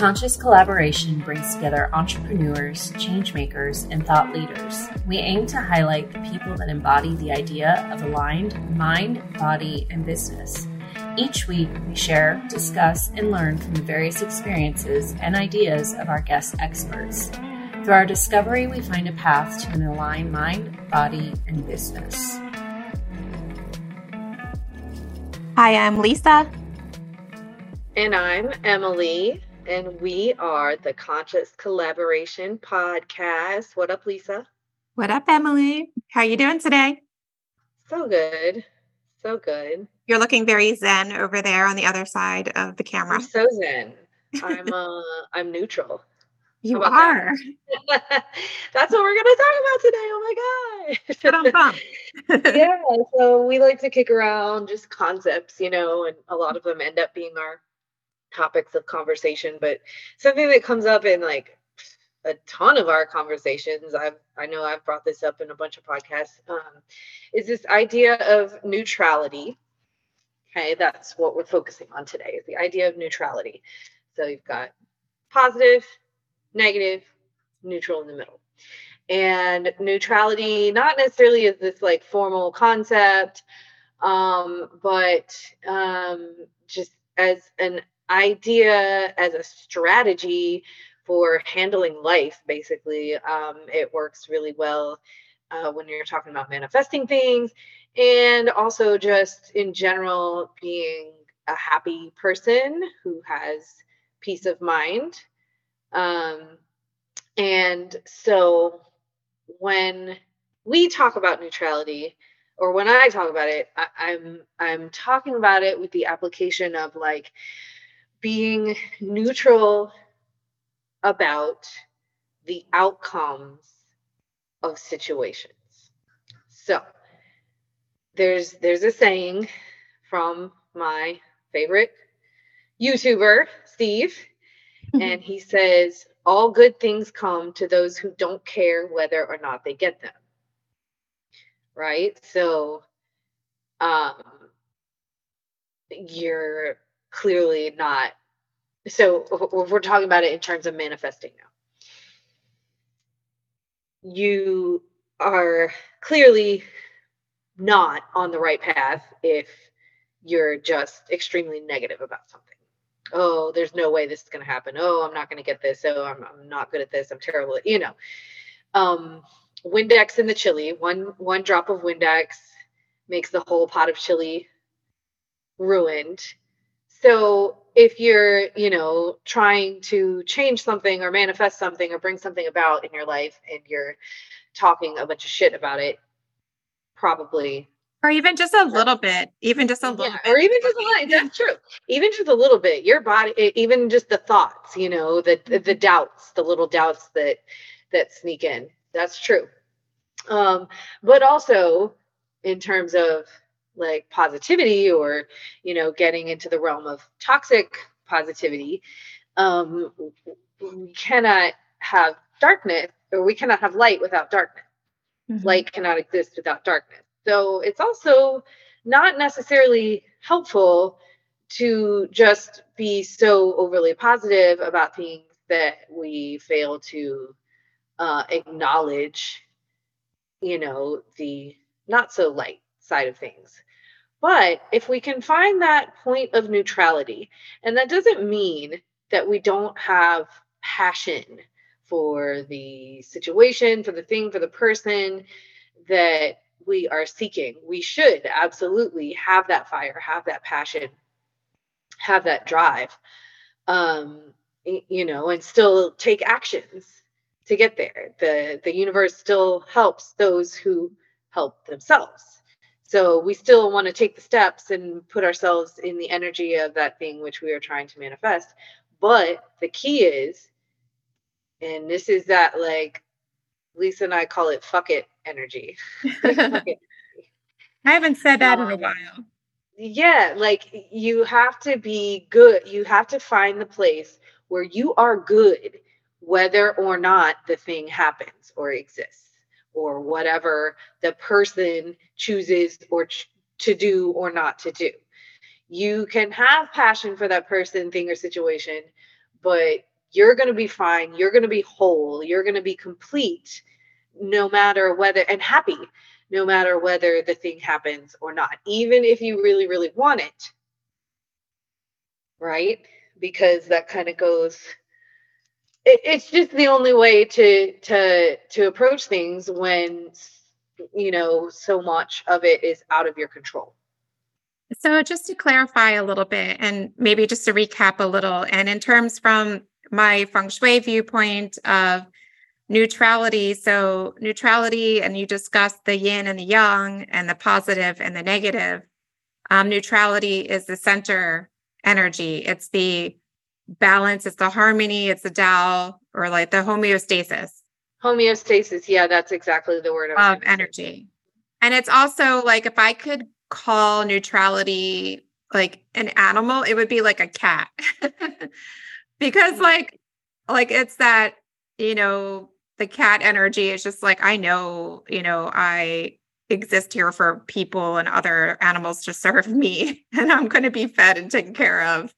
Conscious collaboration brings together entrepreneurs, changemakers, and thought leaders. We aim to highlight the people that embody the idea of aligned mind, body, and business. Each week, we share, discuss, and learn from the various experiences and ideas of our guest experts. Through our discovery, we find a path to an aligned mind, body, and business. Hi, I'm Lisa. And I'm Emily and we are the Conscious Collaboration Podcast. What up, Lisa? What up, Emily? How are you doing today? So good. So good. You're looking very zen over there on the other side of the camera. I'm so zen. I'm uh I'm neutral. You are. That? That's what we're gonna talk about today. Oh my god. yeah. So we like to kick around just concepts, you know, and a lot of them end up being our topics of conversation, but something that comes up in like a ton of our conversations i've i know i've brought this up in a bunch of podcasts um, is this idea of neutrality. Okay that's what we're focusing on today is the idea of neutrality. So you've got positive negative neutral in the middle. And neutrality not necessarily is this like formal concept um, but um, just as an idea as a strategy for handling life basically. Um, it works really well uh, when you're talking about manifesting things and also just in general being a happy person who has peace of mind. Um, and so when we talk about neutrality or when i talk about it I, i'm i'm talking about it with the application of like being neutral about the outcomes of situations. So there's there's a saying from my favorite YouTuber, Steve, and he says, all good things come to those who don't care whether or not they get them. Right? So um you're clearly not so we're talking about it in terms of manifesting now. You are clearly not on the right path if you're just extremely negative about something. Oh there's no way this is going to happen. Oh i'm not going to get this. Oh I'm, I'm not good at this. I'm terrible at, you know. Um windex in the chili one one drop of windex makes the whole pot of chili ruined so if you're, you know, trying to change something or manifest something or bring something about in your life and you're talking a bunch of shit about it, probably or even just a little bit even just a little yeah, bit. or even just a little that's true. Even just a little bit your body even just the thoughts you know the the mm-hmm. doubts the little doubts that that sneak in. That's true. Um but also in terms of like positivity or you know getting into the realm of toxic positivity um we cannot have darkness or we cannot have light without darkness. Mm-hmm. light cannot exist without darkness. So it's also not necessarily helpful to just be so overly positive about things that we fail to uh, acknowledge you know the not so light side of things but if we can find that point of neutrality, and that doesn't mean that we don't have passion for the situation, for the thing, for the person that we are seeking. We should absolutely have that fire, have that passion, have that drive, um, you know, and still take actions to get there. The the universe still helps those who help themselves. So we still want to take the steps and put ourselves in the energy of that thing which we are trying to manifest. But the key is, and this is that like Lisa and I call it fuck it energy. fuck it. I haven't said that um, in a um, while. Yeah, like you have to be good. You have to find the place where you are good, whether or not the thing happens or exists or whatever the person chooses or ch- to do or not to do. You can have passion for that person, thing, or situation, but you're going to be fine. You're going to be whole. You're going to be complete no matter whether, and happy no matter whether the thing happens or not, even if you really, really want it. Right? Because that kind of goes it, it's just the only way to to to approach things when you know so much of it is out of your control. So just to clarify a little bit and maybe just to recap a little and in terms from my feng shui viewpoint of neutrality so neutrality and you discussed the yin and the yang and the positive and the negative um, neutrality is the center energy. It's the balance, it's the harmony, it's the Tao, or like the homeostasis. Homeostasis, yeah, that's exactly the word of energy. And it's also like if I could call neutrality like an animal, it would be like a cat. because mm-hmm. like like it's that, you know, the cat energy is just like I know, you know, I exist here for people and other animals to serve me and I'm going to be fed and taken care of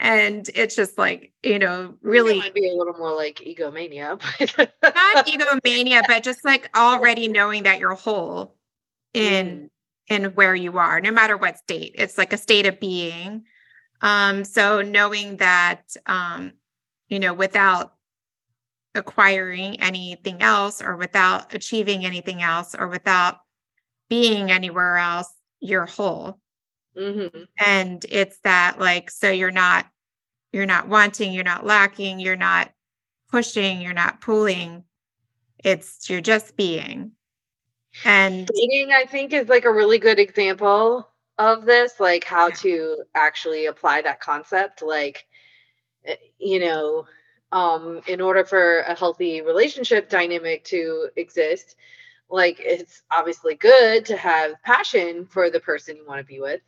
and it's just like you know really might be a little more like egomania but not egomania but just like already knowing that you're whole in mm. in where you are no matter what state. It's like a state of being. Um so knowing that um you know without acquiring anything else or without achieving anything else or without being anywhere else you're whole Mm-hmm. And it's that like, so you're not, you're not wanting, you're not lacking, you're not pushing, you're not pulling. It's you're just being. And dating, I think, is like a really good example of this, like how yeah. to actually apply that concept. Like, eh, you know, um, in order for a healthy relationship dynamic to exist, like it's obviously good to have passion for the person you want to be with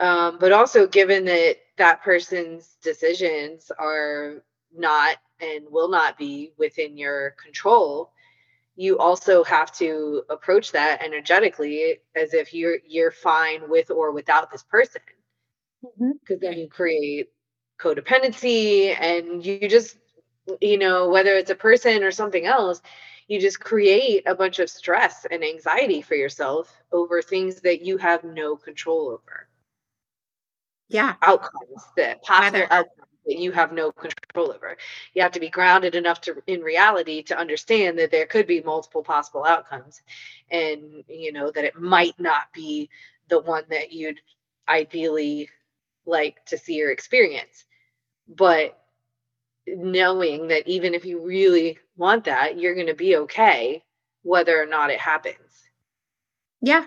um, but also, given that that person's decisions are not and will not be within your control, you also have to approach that energetically as if you're you're fine with or without this person. Because mm-hmm. then you create codependency and you just you know whether it's a person or something else you just create a bunch of stress and anxiety for yourself over things that you have no control over yeah. outcomes that possible Whether. outcomes that you have no control over. You have to be grounded enough to in reality to understand that there could be multiple possible outcomes and you know that it might not be the one that you'd ideally like to see or experience. But knowing that even if you really want that you're going to be okay whether or not it happens. Yeah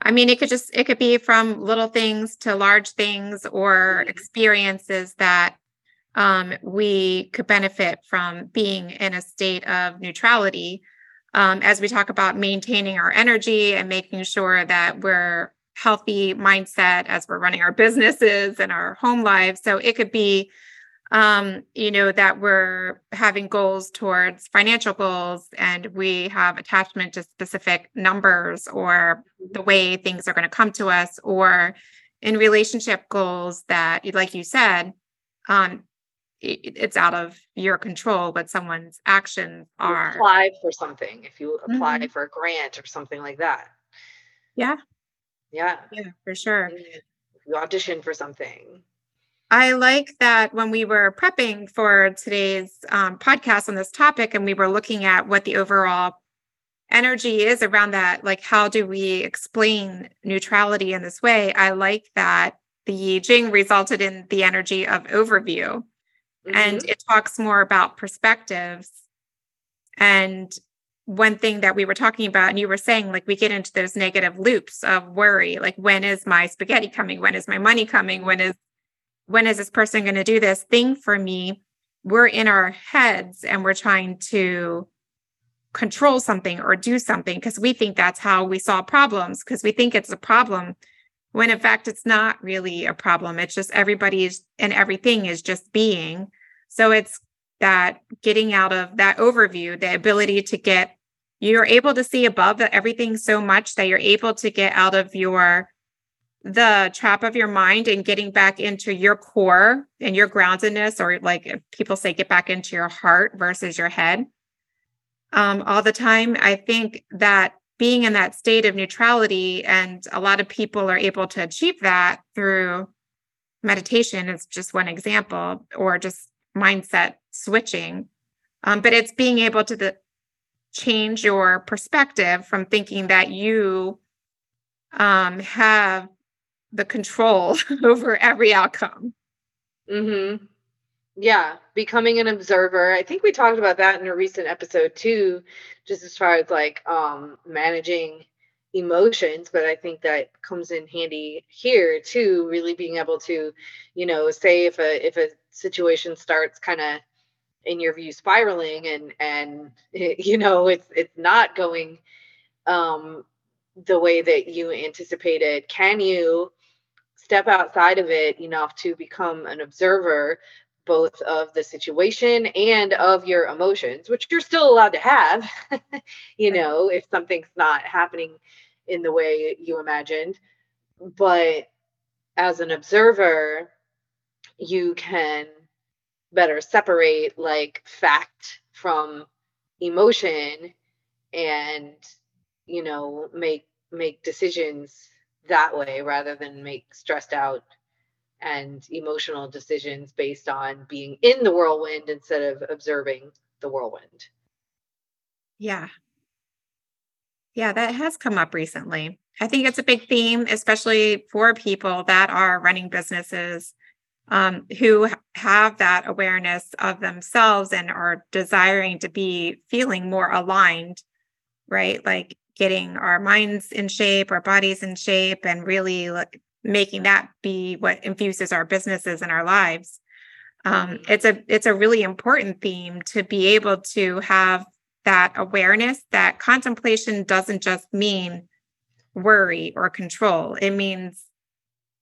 I mean, it could just, it could be from little things to large things or experiences that um, we could benefit from being in a state of neutrality. Um, as we talk about maintaining our energy and making sure that we're healthy mindset as we're running our businesses and our home lives. So it could be um, you know, that we're having goals towards financial goals and we have attachment to specific numbers or the way things are going to come to us, or in relationship goals that, like you said, um, it, it's out of your control what someone's actions are. You apply for something if you apply mm-hmm. for a grant or something like that. Yeah. Yeah. Yeah, for sure. you audition for something I like that when we were prepping for today's um, podcast on this topic and we were looking at what the overall energy is around that, like how do we explain neutrality in this way? I like that the Yi Jing resulted in the energy of overview mm-hmm. and it talks more about perspectives. And one thing that we were talking about, and you were saying, like, we get into those negative loops of worry, like, when is my spaghetti coming? When is my money coming? When is when is this person going to do this thing for me? We're in our heads and we're trying to control something or do something because we think that's how we solve problems because we think it's a problem when in fact it's not really a problem. It's just everybody's and everything is just being. So it's that getting out of that overview, the ability to get, you're able to see above everything so much that you're able to get out of your the trap of your mind and getting back into your core and your groundedness, or like people say, get back into your heart versus your head um, all the time. I think that being in that state of neutrality, and a lot of people are able to achieve that through meditation, is just one example, or just mindset switching. Um, but it's being able to the, change your perspective from thinking that you um, have the control over every outcome. Mm-hmm. Yeah, becoming an observer. I think we talked about that in a recent episode too, just as far as like um, managing emotions. But I think that comes in handy here too. Really being able to, you know, say if a if a situation starts kind of in your view spiraling and and you know it's it's not going um the way that you anticipated can you step outside of it enough to become an observer both of the situation and of your emotions which you're still allowed to have you know if something's not happening in the way you imagined. But as an observer you can better separate like fact from emotion and you know make make decisions that way rather than make stressed out and emotional decisions based on being in the whirlwind instead of observing the whirlwind. Yeah. Yeah, that has come up recently. I think it's a big theme, especially for people that are running businesses um, who have that awareness of themselves and are desiring to be feeling more aligned, right? Like getting our minds in shape, our bodies in shape, and really like making that be what infuses our businesses and our lives. Um, mm-hmm. it's a it's a really important theme to be able to have that awareness that contemplation doesn't just mean worry or control. It means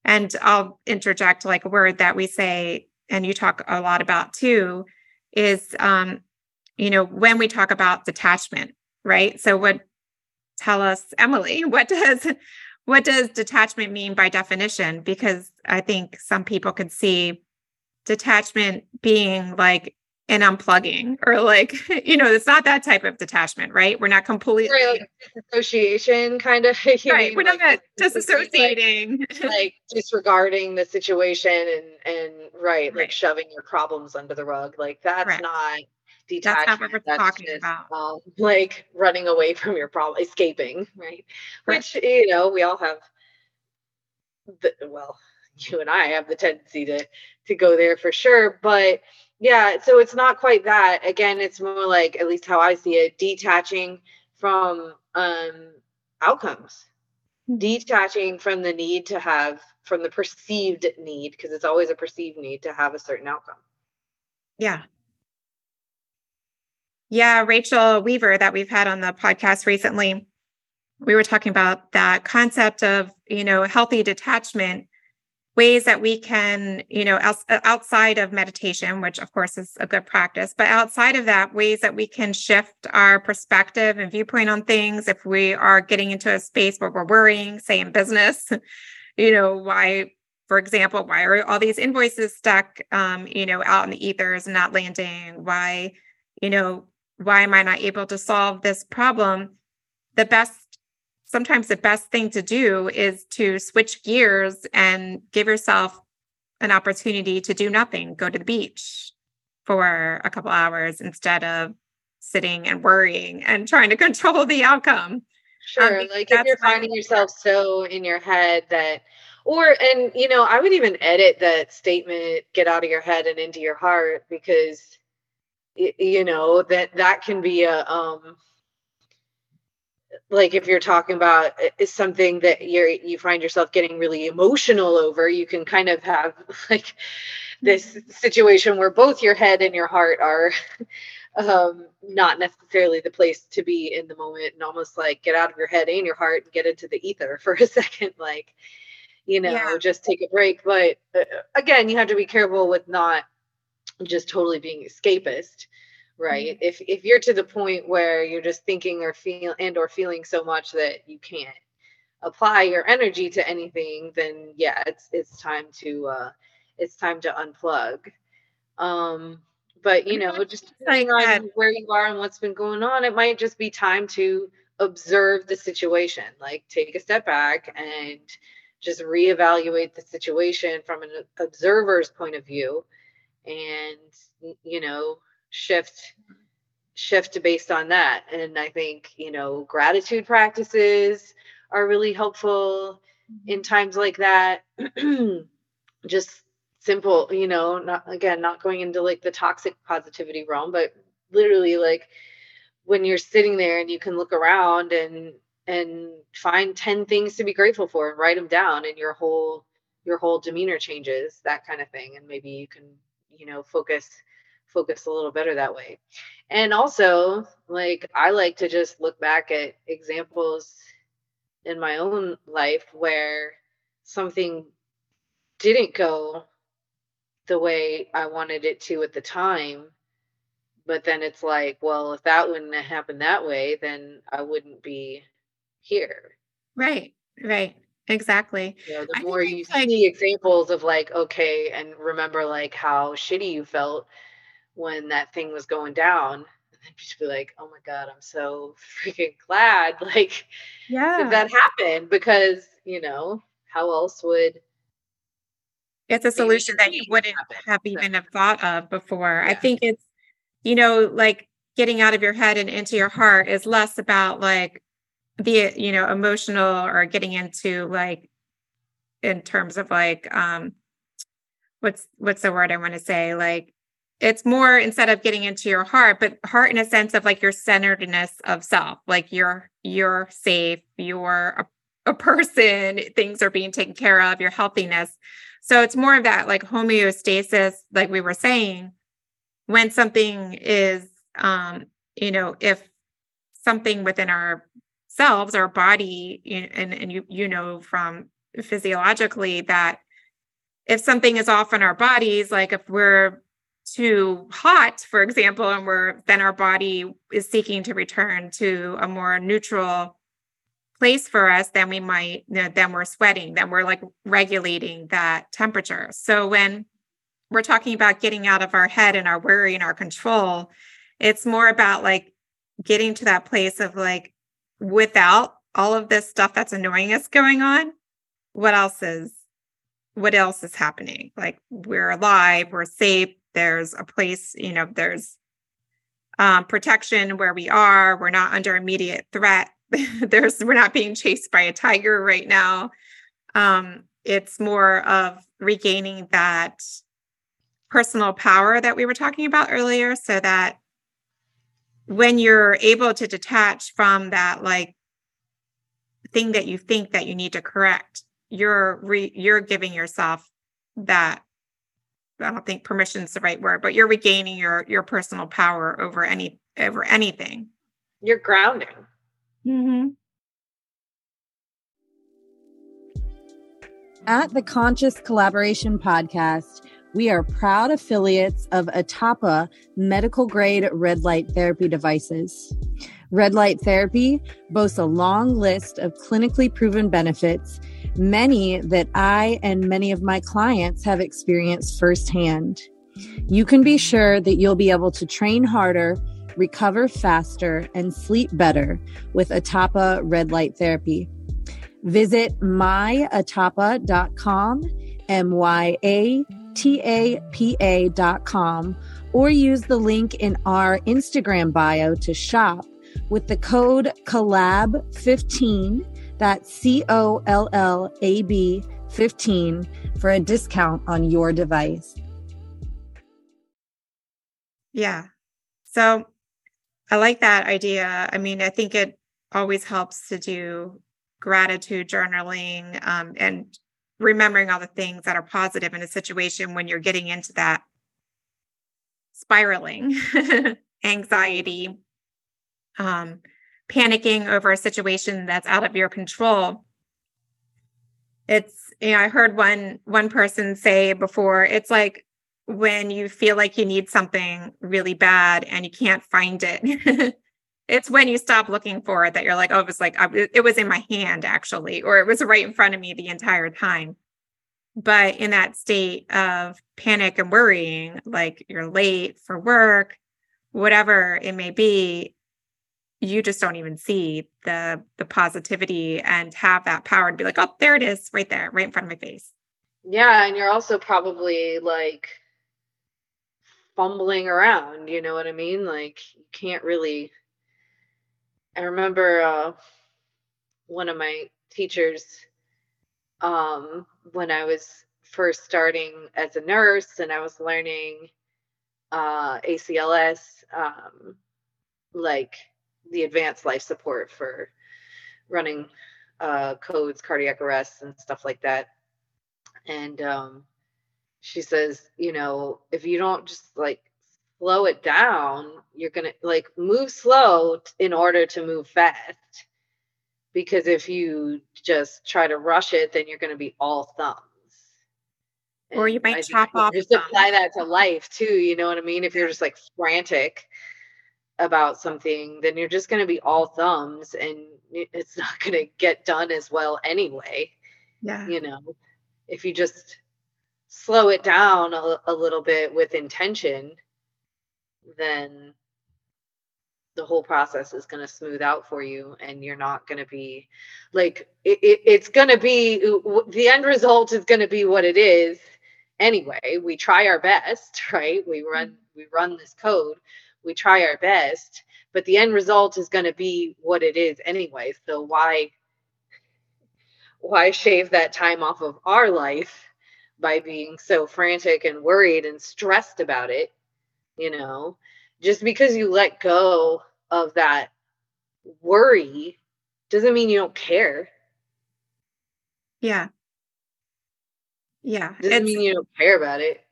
and I'll interject like a word that we say, and you talk a lot about too, is um, you know, when we talk about detachment, right? So what tell us, Emily, what does what does detachment mean by definition? Because I think some people could see detachment being like an unplugging or like you know it's not that type of detachment right we're not completely right, like disassociation kind of right we're like, not disassociating like, like, disregarding the situation and and right, right, like shoving your problems under the rug like that's right. not detachment that's, we're talking just, about um, like running away from your problem escaping right? right which you know we all have the, well you and i have the tendency to to go there for sure but yeah, so it's not quite that. Again, it's more like at least how I see it, detaching from um outcomes. Hmm. Detaching from the need to have from the perceived need because it's always a perceived need to have a certain outcome. Yeah. Yeah, Rachel Weaver that we've had on the podcast recently, we were talking about that concept of, you know, healthy detachment ways that we can, you know, uh, outside of meditation, which of course is a good practice, but outside of that, ways that we can shift our perspective and viewpoint on things if we are getting into a space where we're worrying, say in business, you know, why, for example, why are all these invoices stuck, um, you know, out in the ethers and not landing? Why, you know, why am I not able to solve this problem? The best sometimes the best thing to do is to switch gears and give yourself an opportunity to do nothing, go to the beach for a couple hours instead of sitting and worrying and trying to control the outcome. Sure. Um, like if you're finding yourself so in your head that, or, and, you know, I would even edit that statement, get out of your head and into your heart, because, you know, that that can be a, um, like if you're talking about is something that you're you find yourself getting really emotional over you can kind of have like this situation where both your head and your heart are um not necessarily the place to be in the moment and almost like get out of your head and your heart and get into the ether for a second like you know yeah. just take a break but uh, again you have to be careful with not just totally being escapist right mm-hmm. if if you're to the point where you're just thinking or feel and or feeling so much that you can't apply your energy to anything, then yeah, it's it's time to uh, it's time to unplug. Um, but you know, just depending on where you are and what's been going on, it might just be time to observe the situation. Like take a step back and just reevaluate the situation from an observer's point of view and you know shift shift based on that. And i think you know gratitude practices are really helpful in mm-hmm. times like that. Just simple you know not again not going into like the toxic positivity realm but literally like when you're sitting there and you can look around and and find 10 things to be grateful for and write them down and your whole your whole demeanor changes that kind of thing. And maybe you can you know focus focus a little better that way. And also like i like to just look back at examples in my own life where something didn't go the way i wanted it to at the time but then it's like well if that wouldn't have happened that way then i wouldn't be here. Right right Exactly. You know, the I more you like, see examples of like, okay, and remember like how shitty you felt when that thing was going down, and then just be like, oh my God, I'm so freaking glad. Like, yeah, that happened because, you know, how else would it's a solution that you wouldn't happen. have even have thought of before. Yeah. I think it's, you know, like getting out of your head and into your heart is less about like the you know emotional or getting into like in terms of like um what's what's the word i want to say? Like it's more instead of getting into your heart but heart in a sense of like your centeredness of self like you're you're safe you're a, a person things are being taken care of your healthiness. So it's more of that like homeostasis like we were saying when something is um you know if something within our selves, our body, and, and you, you know from physiologically that if something is off in our bodies, like if we're too hot, for example, and we're then our body is seeking to return to a more neutral place for us, then we might, you know, then we're sweating, then we're like regulating that temperature. So when we're talking about getting out of our head and our worry and our control, it's more about like getting to that place of like, without all of this stuff that's annoying us going on, what else is what else is happening? Like we're alive, we're safe, there's a place, you know, there's um, protection where we are, we're not under immediate threat. there's we're not being chased by a tiger right now. Um, it's more of regaining that personal power that we were talking about earlier so that when you're able to detach from that like thing that you think that you need to correct you're re- you're giving yourself that i don't think permission is the right word but you're regaining your your personal power over any over anything you're grounding mm-hmm. at the conscious collaboration podcast we are proud affiliates of Atapa medical grade red light therapy devices. Red light therapy boasts a long list of clinically proven benefits, many that I and many of my clients have experienced firsthand. You can be sure that you'll be able to train harder, recover faster, and sleep better with Atapa red light therapy. Visit myatapa.com, M Y A tapa.com or use the link in our Instagram bio to shop with the code COLLAB15, that's C O L L A B 15, for a discount on your device. Yeah. So I like that idea. I mean, I think it always helps to do gratitude journaling um, and remembering all the things that are positive in a situation when you're getting into that spiraling anxiety um, panicking over a situation that's out of your control. It's you know i heard one one person say before it's like when you feel like you need something really bad and you can't find it it's when you stop looking for it that you're like, oh, it was like, it was in my hand actually, or it was right in front of me the entire time. But in that state of panic and worrying, like you're late for work, whatever it may be, you just don't even see the the positivity and have that power to be like, oh, there it is, right there, right in front of my face. Yeah, and you're also probably like fumbling around, you know what I mean? Like you can't really I remember uh, one of my teachers um, when I was first starting as a nurse and I was learning uh, ACLS, um, like the advanced life support for running uh, codes, cardiac arrests, and stuff like that. And um, she says, you know, if you don't just like slow it down, you're going to like move slow in order to move fast. Because if you just try to rush it, then you're going to be all thumbs. And or you might I chop off. Just apply that to life too. You know what I mean? If you're just like frantic about something, then you're just going to be all thumbs and it's not going to get done as well anyway. Yeah. You know, if you just slow it down a, a little bit with intention, then the whole process is going to smooth out for you and you're not going to be like it, it, it's going to be the end result is going to be what it is anyway. We try our best right? We run mm-hmm. we run this code. We try our best but the end result is going to be what it is anyway. So why why shave that time off of our life by being so frantic and worried and stressed about it you know just because you let go of that worry doesn't mean you don't care yeah yeah doesn't it's, mean you don't care about it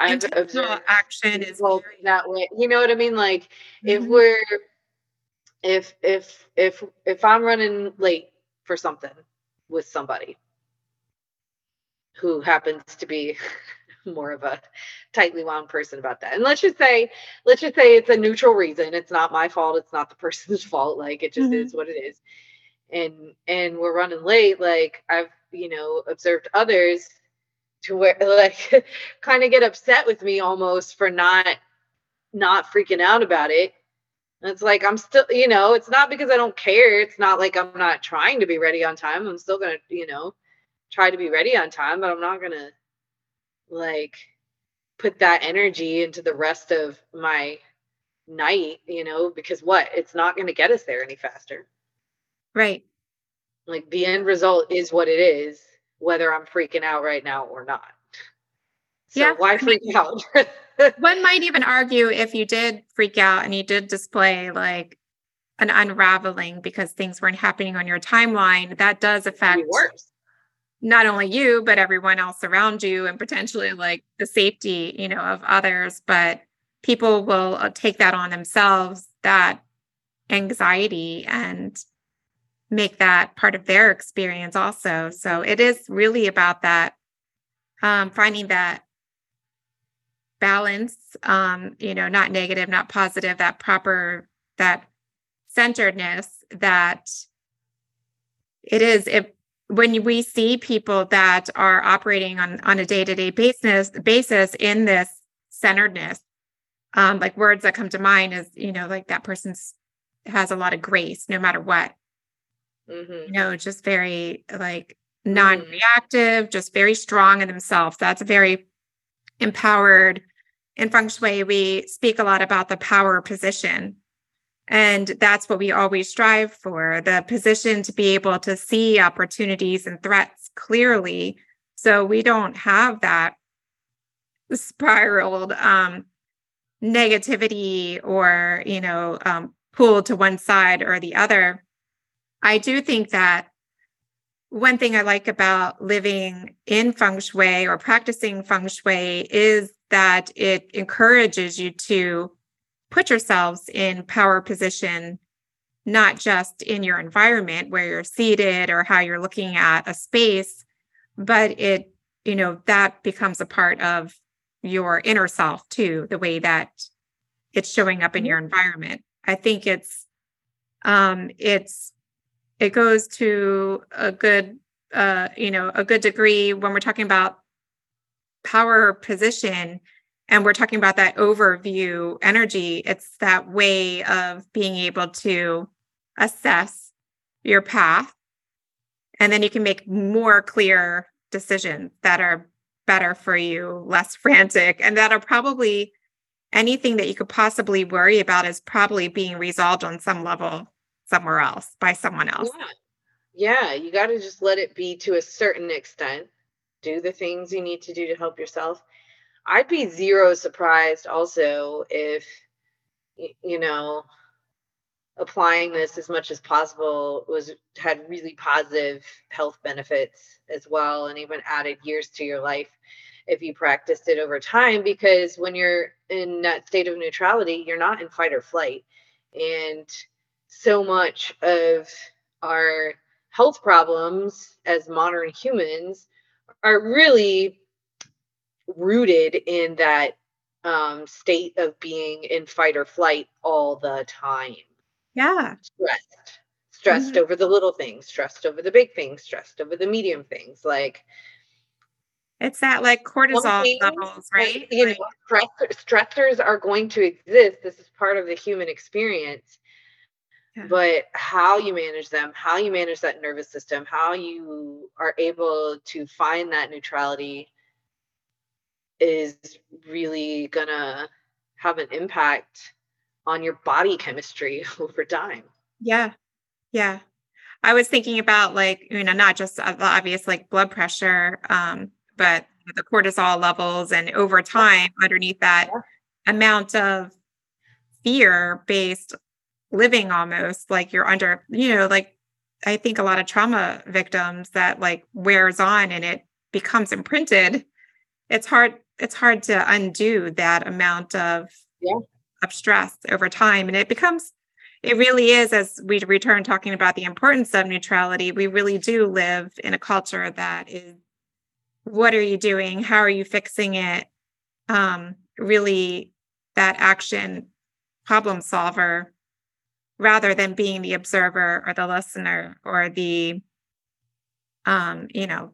I've observed action is that way. You know what I mean? Like mm-hmm. if we're if if if if I'm running late for something with somebody who happens to be more of a tightly wound person about that. And let's just say, let's just say it's a neutral reason. It's not my fault. It's not the person's fault. Like it just mm-hmm. is what it is. And and we're running late. Like I've, you know, observed others to where like kind of get upset with me almost for not not freaking out about it. And it's like I'm still, you know, it's not because I don't care. It's not like I'm not trying to be ready on time. I'm still gonna, you know, try to be ready on time, but I'm not gonna like put that energy into the rest of my night, you know, because what? It's not going to get us there any faster. Right. Like the end result is what it is, whether I'm freaking out right now or not. So yeah. why freak out? One might even argue if you did freak out and you did display like an unraveling because things weren't happening on your timeline, that does affect worse not only you but everyone else around you and potentially like the safety you know of others. But people will uh, take that on themselves that anxiety and make that part of their experience also. So it is really about that um, finding that balance um, you know not negative not positive that proper that centeredness that it is it when we see people that are operating on, on a day-to-day basis basis in this centeredness um, like words that come to mind is you know like that person's has a lot of grace no matter what mm-hmm. you know just very like mm-hmm. non-reactive mm-hmm. just very strong in themselves that's very empowered in feng shui we speak a lot about the power position and that's what we always strive for the position to be able to see opportunities and threats clearly. So we don't have that spiraled um, negativity or, you know, um, pulled to one side or the other. I do think that one thing I like about living in feng shui or practicing feng shui is that it encourages you to put yourselves in power position not just in your environment where you're seated or how you're looking at a space but it you know that becomes a part of your inner self too the way that it's showing up in your environment. I think it's um it's it goes to a good uh you know a good degree when we're talking about power position and we're talking about that overview energy it's that way of being able to assess your path. And then you can make more clear decisions that are better for you less frantic and that are probably anything that you could possibly worry about is probably being resolved on some level somewhere else by someone else. Yeah, yeah you got to just let it be to a certain extent. Do the things you need to do to help yourself I'd be zero surprised also if, you know, applying this as much as possible was had really positive health benefits as well and even added years to your life if you practiced it over time because when you're in that state of neutrality you're not in fight or flight. And so much of our health problems as modern humans are really rooted in that um, state of being in fight or flight all the time. Yeah. Stressed. Stressed mm-hmm. over the little things, stressed over the big things, stressed over the medium things. Like it's that like cortisol thing, levels, right? You like, know, stress, stressors are going to exist. This is part of the human experience. Yeah. But how you manage them, how you manage that nervous system, how you are able to find that neutrality is really gonna have an impact on your body chemistry over time. Yeah. Yeah. I was thinking about like, you know, not just obvious like blood pressure, um, but the cortisol levels and over time underneath that amount of fear based living almost like you're under, you know, like I think a lot of trauma victims that like wears on and it becomes imprinted. It's hard it's hard to undo that amount of yeah. of stress over time and it becomes it really is as we return talking about the importance of neutrality we really do live in a culture that is what are you doing? How are you fixing it? Um really that action problem solver rather than being the observer or the listener or the um you know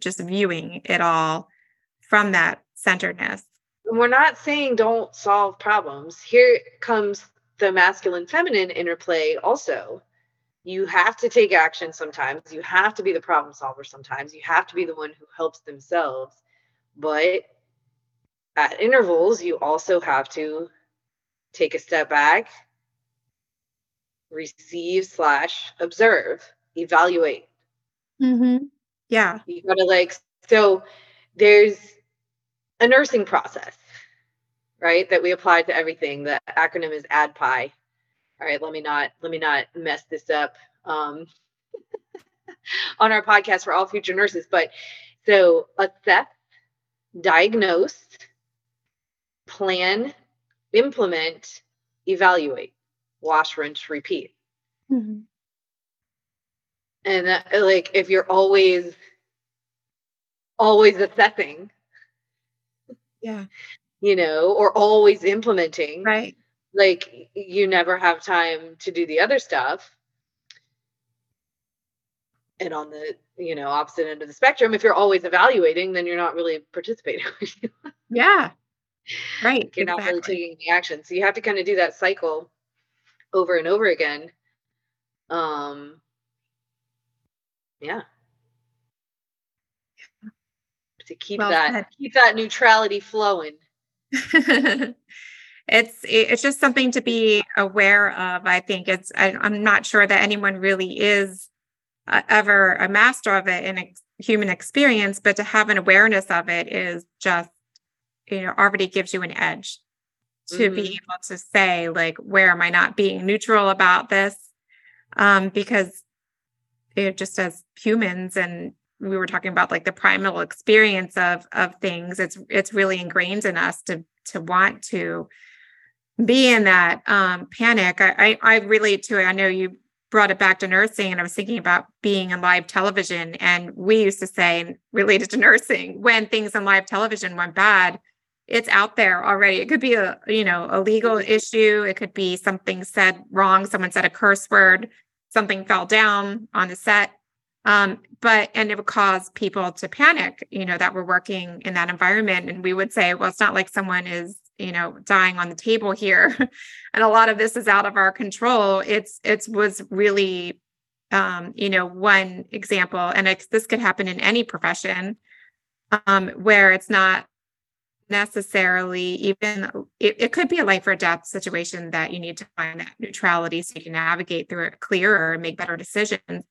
just viewing it all from that centeredness. We're not saying don't solve problems. Here comes the masculine feminine interplay also. You have to take action sometimes. You have to be the problem solver sometimes. You have to be the one who helps themselves. But at intervals, you also have to take a step back, receive slash observe, evaluate. Mm-hmm. Yeah. You gotta like, so there's a nursing process, right? That we apply to everything. The acronym is ADPI. All right, let me not let me not mess this up um, on our podcast for all future nurses. But so assess, diagnose, plan, implement, evaluate, wash, rinse, repeat. Mm-hmm. And that, like if you're always always assessing yeah. you know or always implementing right. like you never have time to do the other stuff. And on the you know opposite end of the spectrum if you're always evaluating then you're not really participating yeah. Right you're exactly. not really taking the action. So you have to kind of do that cycle over and over again. Um yeah to keep well that said. keep that neutrality flowing. it's it's just something to be aware of. I think it's I, am not sure that anyone really is uh, ever a master of it in ex- human experience, but to have an awareness of it is just you know already gives you an edge to mm-hmm. be able to say like where am I not being neutral about this um, because it just as humans and we were talking about like the primal experience of of things it's it's really ingrained in us to to want to be in that um panic I, I i relate to it i know you brought it back to nursing and i was thinking about being in live television and we used to say related to nursing when things in live television went bad it's out there already. It could be a, you know, a legal issue. It could be something said wrong. Someone said a curse word, something fell down on the set. Um, but and it would cause people to panic, you know, that were working in that environment. And we would say, well, it's not like someone is, you know, dying on the table here. and a lot of this is out of our control. It's it's was really um, you know, one example, and this could happen in any profession, um, where it's not necessarily even it, it, could be a life or death situation that you need to find that neutrality so you can navigate through it clearer and make better decisions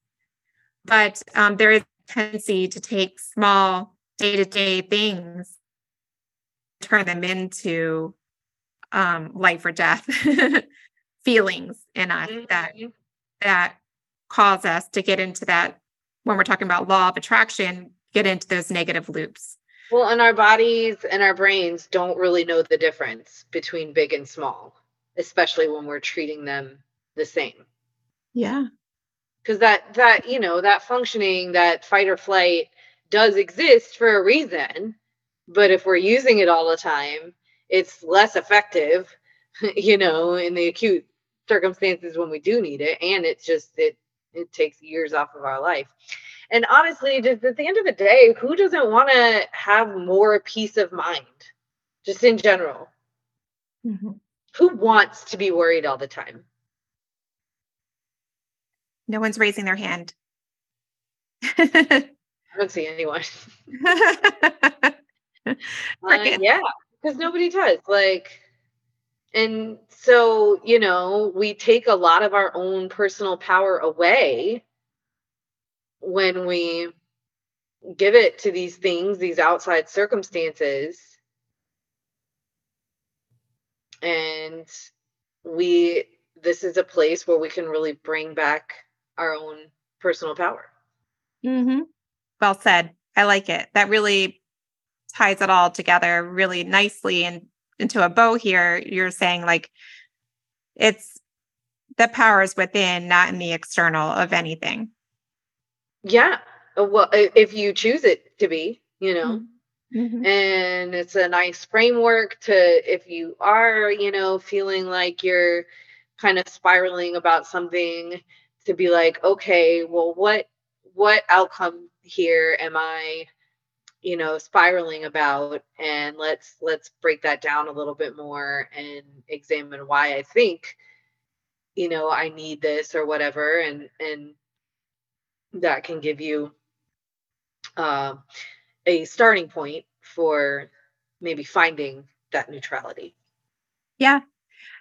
but um, there is a tendency to take small day-to-day things turn them into um, life or death feelings in us mm-hmm. that that cause us to get into that when we're talking about law of attraction get into those negative loops well, and our bodies and our brains don't really know the difference between big and small, especially when we're treating them the same. Yeah. Cuz that that, you know, that functioning, that fight or flight does exist for a reason, but if we're using it all the time, it's less effective, you know, in the acute circumstances when we do need it and it's just it it takes years off of our life. And honestly, just at the end of the day, who doesn't want to have more peace of mind, just in general? Mm-hmm. Who wants to be worried all the time? No one's raising their hand. I don't see anyone. uh, yeah, because nobody does. Like, and so, you know, we take a lot of our own personal power away when we give it to these things, these outside circumstances, and we, this is a place where we can really bring back our own personal power. Mm-hmm. Well said. I like it. That really ties it all together really nicely and into a bow here. You're saying like it's the power is within, not in the external of anything. Yeah. Uh, well, if you choose it to be, you know. Mm-hmm. mm-hmm. And it's a nice framework to if you are, you know, feeling like you're kind of spiraling about something to be like, okay, well what what outcome here am I you know spiraling about and let's let's break that down a little bit more and examine why i think you know i need this or whatever and and that can give you uh, a starting point for maybe finding that neutrality. Yeah.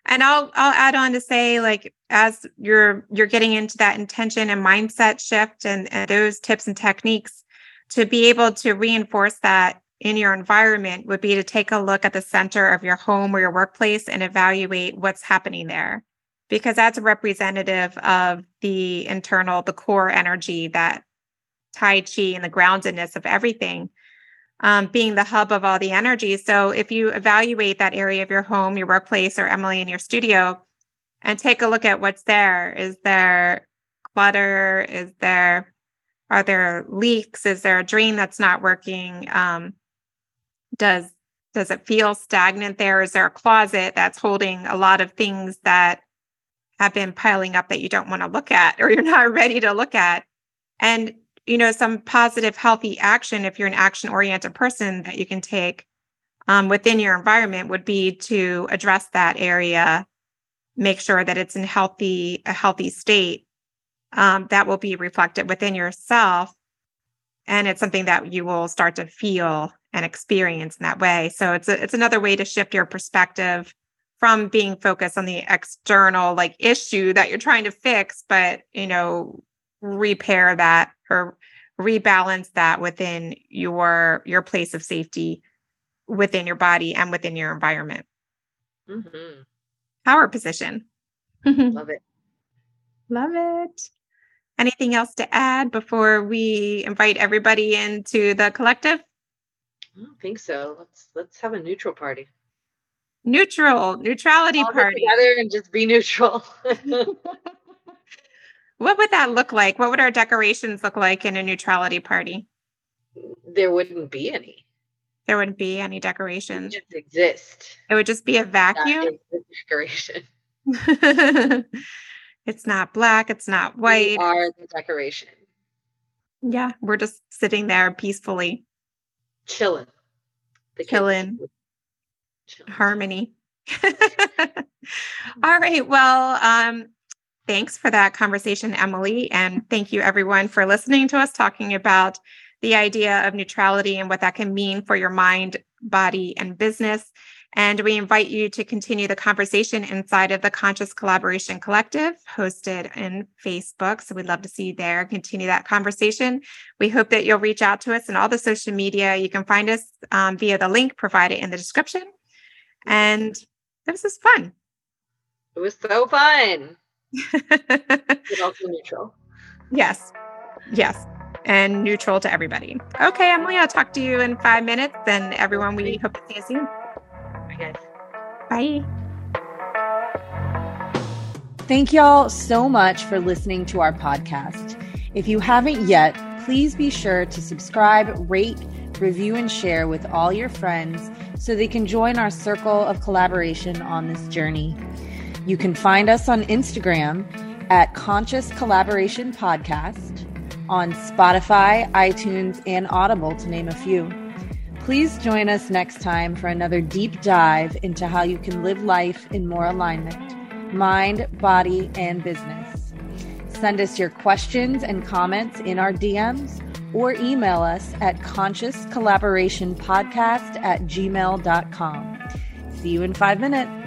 And I'll I'll add on to say like as you're you're getting into that intention and mindset shift and, and those tips and techniques to be able to reinforce that in your environment would be to take a look at the center of your home or your workplace and evaluate what's happening there. Because that's a representative of the internal, the core energy that Tai Chi and the groundedness of everything um, being the hub of all the energy. So if you evaluate that area of your home, your workplace, or Emily in your studio, and take a look at what's there, is there clutter? Is there are there leaks? Is there a drain that's not working? Um, does does it feel stagnant there? Is there a closet that's holding a lot of things that have been piling up that you don't want to look at or you're not ready to look at. And, you know, some positive, healthy action, if you're an action oriented person that you can take um, within your environment would be to address that area, make sure that it's in healthy, a healthy state. Um, that will be reflected within yourself. And it's something that you will start to feel and experience in that way. So it's a, it's another way to shift your perspective from being focused on the external like issue that you're trying to fix but you know repair that or rebalance that within your your place of safety within your body and within your environment. Mm-hmm. power position. Love it. Love it. Anything else to add before we invite everybody into the collective? I don't think so. Let's let's have a neutral party. Neutral neutrality All party. together and just be neutral what would that look like what would our decorations look like in a neutrality party there wouldn't be any There wouldn't be any decorations. It just exist. It would just be a vacuum. decoration. it's not black. It's not We white. are the decoration. Yeah, we're just sitting there peacefully, Chilling. The kids. Chillin'. Chillin'. harmony. All right. Well, um, thanks for that conversation, Emily. And thank you, everyone, for listening to us talking about the idea of neutrality and what that can mean for your mind, body, and business. And we invite you to continue the conversation inside of the Conscious Collaboration Collective, hosted in Facebook. So we'd love to see you there. Continue that conversation. We hope that you'll reach out to us in all the social media. You can find us um, via the link provided in the description. And this is fun. It was so fun. But also neutral. yes. Yes. And neutral to everybody. Okay, Emily, I'll talk to you in five minutes. And everyone, we hope to see you soon. I guess. Bye. Thank y'all so much for listening to our podcast. If you haven't yet, please be sure to subscribe, rate, review, and share with all your friends so they can join our circle of collaboration on this journey. You can find us on Instagram at Conscious Collaboration Podcast, on Spotify, iTunes, and Audible, to name a few. Please join us next time for another deep dive into how you can live life in more alignment mind, body, and business. Send us your questions and comments in our DMs or email us at consciouscollaborationpodcast at gmail.com. See you in five minutes.